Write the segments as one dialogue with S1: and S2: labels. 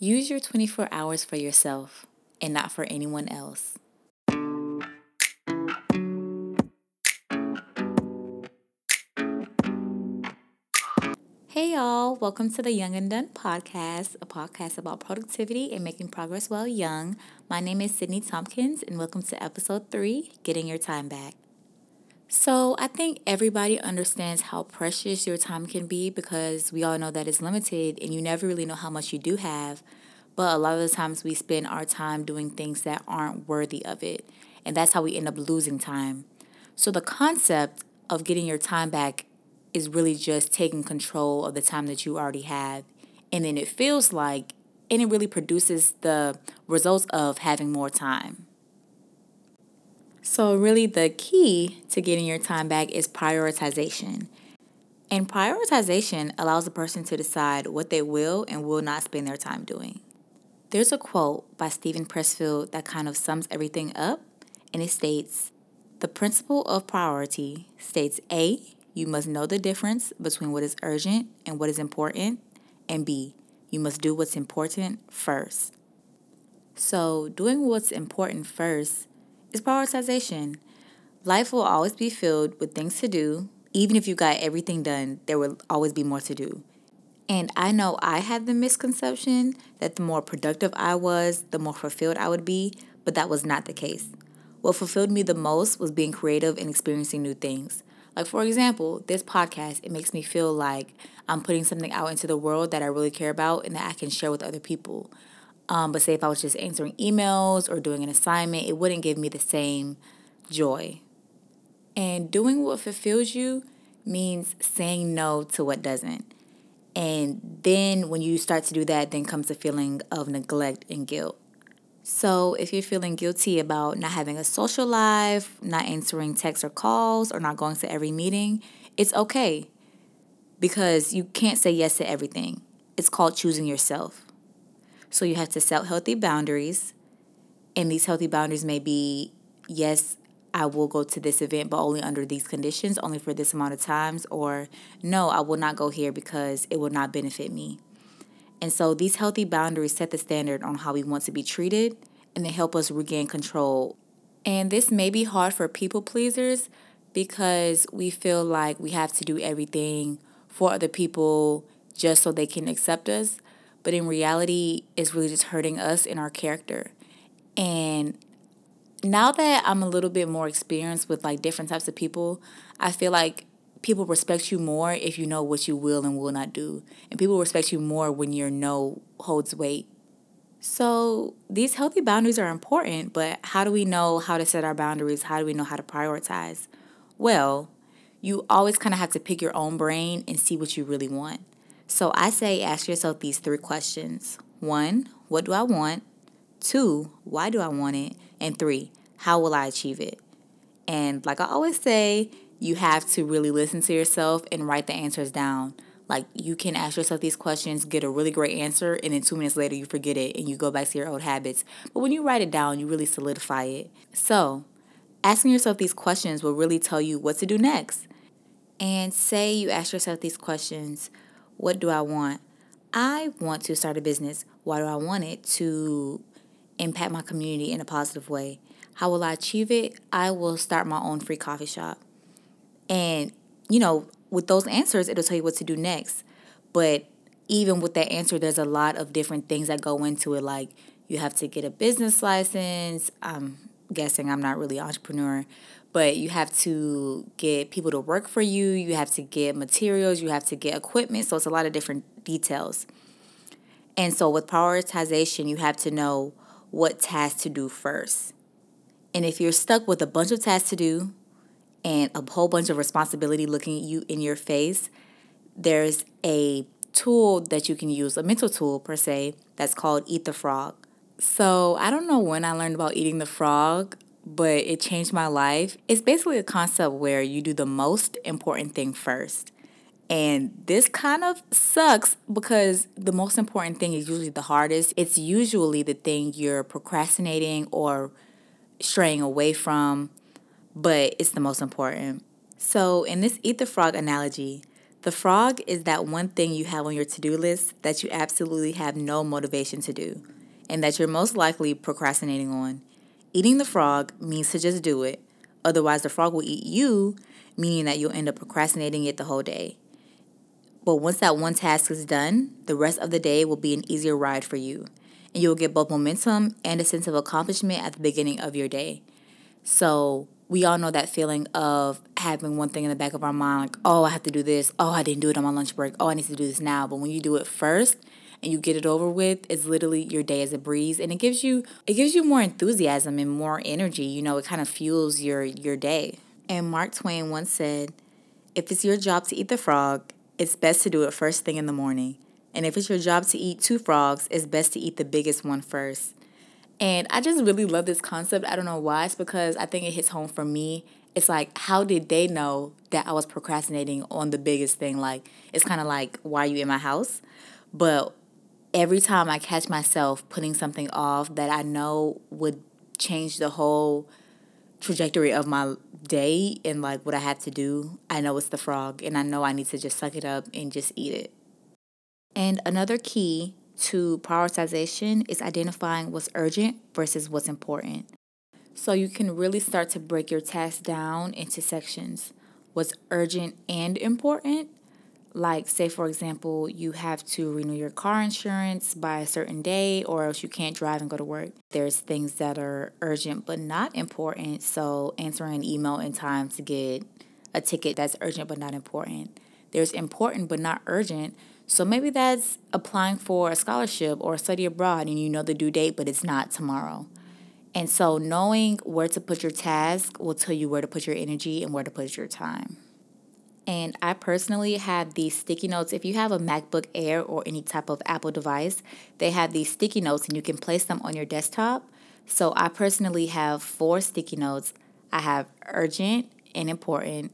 S1: Use your 24 hours for yourself and not for anyone else. Hey y'all, welcome to the Young and Done podcast, a podcast about productivity and making progress while young. My name is Sydney Tompkins, and welcome to episode three Getting Your Time Back. So, I think everybody understands how precious your time can be because we all know that it's limited and you never really know how much you do have. But a lot of the times we spend our time doing things that aren't worthy of it, and that's how we end up losing time. So, the concept of getting your time back is really just taking control of the time that you already have. And then it feels like, and it really produces the results of having more time. So, really, the key to getting your time back is prioritization. And prioritization allows a person to decide what they will and will not spend their time doing. There's a quote by Steven Pressfield that kind of sums everything up, and it states The principle of priority states A, you must know the difference between what is urgent and what is important. And B, you must do what's important first. So, doing what's important first is prioritization. Life will always be filled with things to do. Even if you got everything done, there will always be more to do. And I know I had the misconception that the more productive I was, the more fulfilled I would be, but that was not the case. What fulfilled me the most was being creative and experiencing new things. Like, for example, this podcast, it makes me feel like I'm putting something out into the world that I really care about and that I can share with other people. Um, but say if I was just answering emails or doing an assignment, it wouldn't give me the same joy. And doing what fulfills you means saying no to what doesn't. And then when you start to do that, then comes the feeling of neglect and guilt. So, if you're feeling guilty about not having a social life, not answering texts or calls, or not going to every meeting, it's okay because you can't say yes to everything. It's called choosing yourself. So, you have to set healthy boundaries, and these healthy boundaries may be yes, I will go to this event, but only under these conditions, only for this amount of times, or no, I will not go here because it will not benefit me. And so these healthy boundaries set the standard on how we want to be treated and they help us regain control. And this may be hard for people pleasers because we feel like we have to do everything for other people just so they can accept us. But in reality, it's really just hurting us and our character. And now that I'm a little bit more experienced with like different types of people, I feel like people respect you more if you know what you will and will not do. And people respect you more when your no holds weight. So, these healthy boundaries are important, but how do we know how to set our boundaries? How do we know how to prioritize? Well, you always kind of have to pick your own brain and see what you really want. So, I say ask yourself these three questions one, what do I want? Two, why do I want it? And three, how will I achieve it? And like I always say, you have to really listen to yourself and write the answers down. Like you can ask yourself these questions, get a really great answer, and then two minutes later you forget it and you go back to your old habits. But when you write it down, you really solidify it. So, asking yourself these questions will really tell you what to do next. And say you ask yourself these questions What do I want? I want to start a business. Why do I want it? To impact my community in a positive way. How will I achieve it? I will start my own free coffee shop. And, you know, with those answers, it'll tell you what to do next. But even with that answer, there's a lot of different things that go into it. Like you have to get a business license. I'm guessing I'm not really an entrepreneur, but you have to get people to work for you. You have to get materials. You have to get equipment. So it's a lot of different details. And so with prioritization, you have to know what task to do first. And if you're stuck with a bunch of tasks to do, and a whole bunch of responsibility looking at you in your face, there's a tool that you can use, a mental tool per se, that's called Eat the Frog. So I don't know when I learned about eating the frog, but it changed my life. It's basically a concept where you do the most important thing first. And this kind of sucks because the most important thing is usually the hardest. It's usually the thing you're procrastinating or straying away from but it's the most important. So, in this eat the frog analogy, the frog is that one thing you have on your to do list that you absolutely have no motivation to do, and that you're most likely procrastinating on. Eating the frog means to just do it, otherwise, the frog will eat you, meaning that you'll end up procrastinating it the whole day. But once that one task is done, the rest of the day will be an easier ride for you, and you'll get both momentum and a sense of accomplishment at the beginning of your day. So, we all know that feeling of having one thing in the back of our mind, like, oh, I have to do this. Oh, I didn't do it on my lunch break. Oh, I need to do this now. But when you do it first and you get it over with, it's literally your day as a breeze. And it gives you it gives you more enthusiasm and more energy. You know, it kind of fuels your your day. And Mark Twain once said, if it's your job to eat the frog, it's best to do it first thing in the morning. And if it's your job to eat two frogs, it's best to eat the biggest one first. And I just really love this concept. I don't know why. It's because I think it hits home for me. It's like, how did they know that I was procrastinating on the biggest thing? Like, it's kind of like, why are you in my house? But every time I catch myself putting something off that I know would change the whole trajectory of my day and like what I have to do, I know it's the frog and I know I need to just suck it up and just eat it. And another key to prioritization is identifying what's urgent versus what's important. So you can really start to break your tasks down into sections. What's urgent and important, like say for example, you have to renew your car insurance by a certain day or else you can't drive and go to work. There's things that are urgent but not important, so answering an email in time to get a ticket that's urgent but not important. There's important but not urgent, so maybe that's applying for a scholarship or a study abroad and you know the due date, but it's not tomorrow. And so knowing where to put your task will tell you where to put your energy and where to put your time. And I personally have these sticky notes. If you have a MacBook Air or any type of Apple device, they have these sticky notes and you can place them on your desktop. So I personally have four sticky notes. I have urgent and important,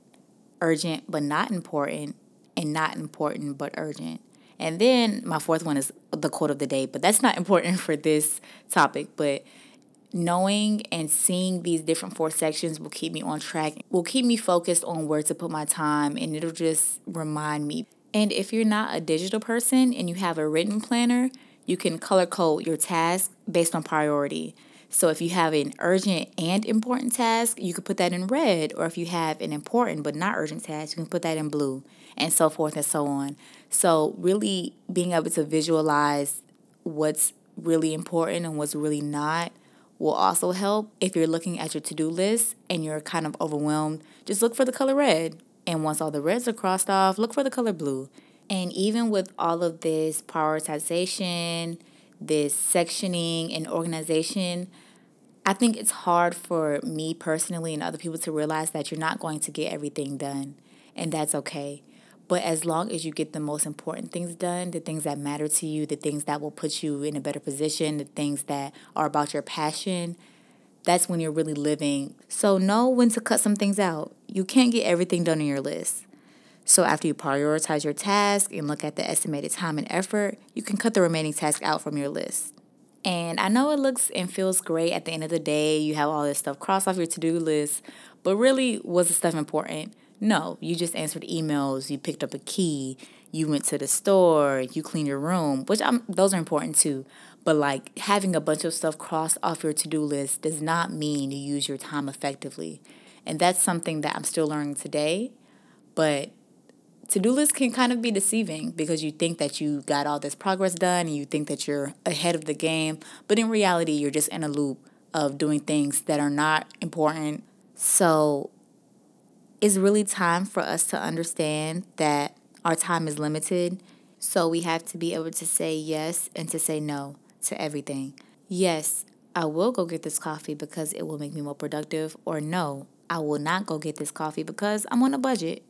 S1: urgent but not important, and not important but urgent. And then my fourth one is the quote of the day, but that's not important for this topic. But knowing and seeing these different four sections will keep me on track, will keep me focused on where to put my time, and it'll just remind me. And if you're not a digital person and you have a written planner, you can color code your task based on priority. So if you have an urgent and important task, you could put that in red, or if you have an important but not urgent task, you can put that in blue, and so forth and so on. So really being able to visualize what's really important and what's really not will also help if you're looking at your to-do list and you're kind of overwhelmed. Just look for the color red. And once all the reds are crossed off, look for the color blue. And even with all of this prioritization, this sectioning and organization, I think it's hard for me personally and other people to realize that you're not going to get everything done, and that's okay. But as long as you get the most important things done, the things that matter to you, the things that will put you in a better position, the things that are about your passion, that's when you're really living. So know when to cut some things out. You can't get everything done on your list. So after you prioritize your task and look at the estimated time and effort, you can cut the remaining tasks out from your list. And I know it looks and feels great at the end of the day. You have all this stuff crossed off your to do list, but really, was the stuff important? No, you just answered emails, you picked up a key, you went to the store, you cleaned your room, which I'm, those are important too. But like having a bunch of stuff crossed off your to do list does not mean you use your time effectively. And that's something that I'm still learning today. But to do lists can kind of be deceiving because you think that you got all this progress done and you think that you're ahead of the game, but in reality, you're just in a loop of doing things that are not important. So it's really time for us to understand that our time is limited. So we have to be able to say yes and to say no to everything. Yes, I will go get this coffee because it will make me more productive, or no, I will not go get this coffee because I'm on a budget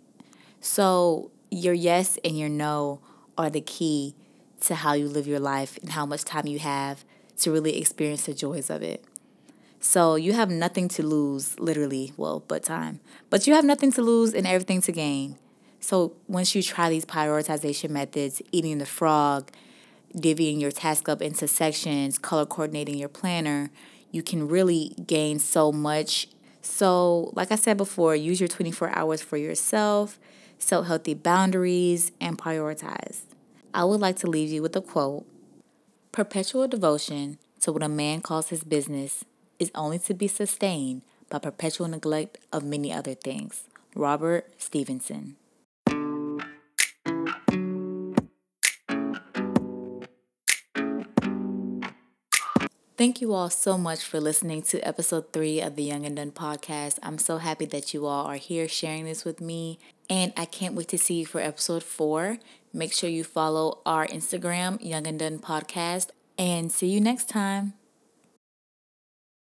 S1: so, your yes and your no are the key to how you live your life and how much time you have to really experience the joys of it. So, you have nothing to lose, literally, well, but time. But you have nothing to lose and everything to gain. So, once you try these prioritization methods, eating the frog, divvying your task up into sections, color coordinating your planner, you can really gain so much. So, like I said before, use your 24 hours for yourself set healthy boundaries, and prioritize. I would like to leave you with a quote Perpetual devotion to what a man calls his business is only to be sustained by perpetual neglect of many other things. Robert Stevenson. Thank you all so much for listening to episode three of the Young and Done podcast. I'm so happy that you all are here sharing this with me, and I can't wait to see you for episode four. Make sure you follow our Instagram, Young and Done podcast, and see you next time.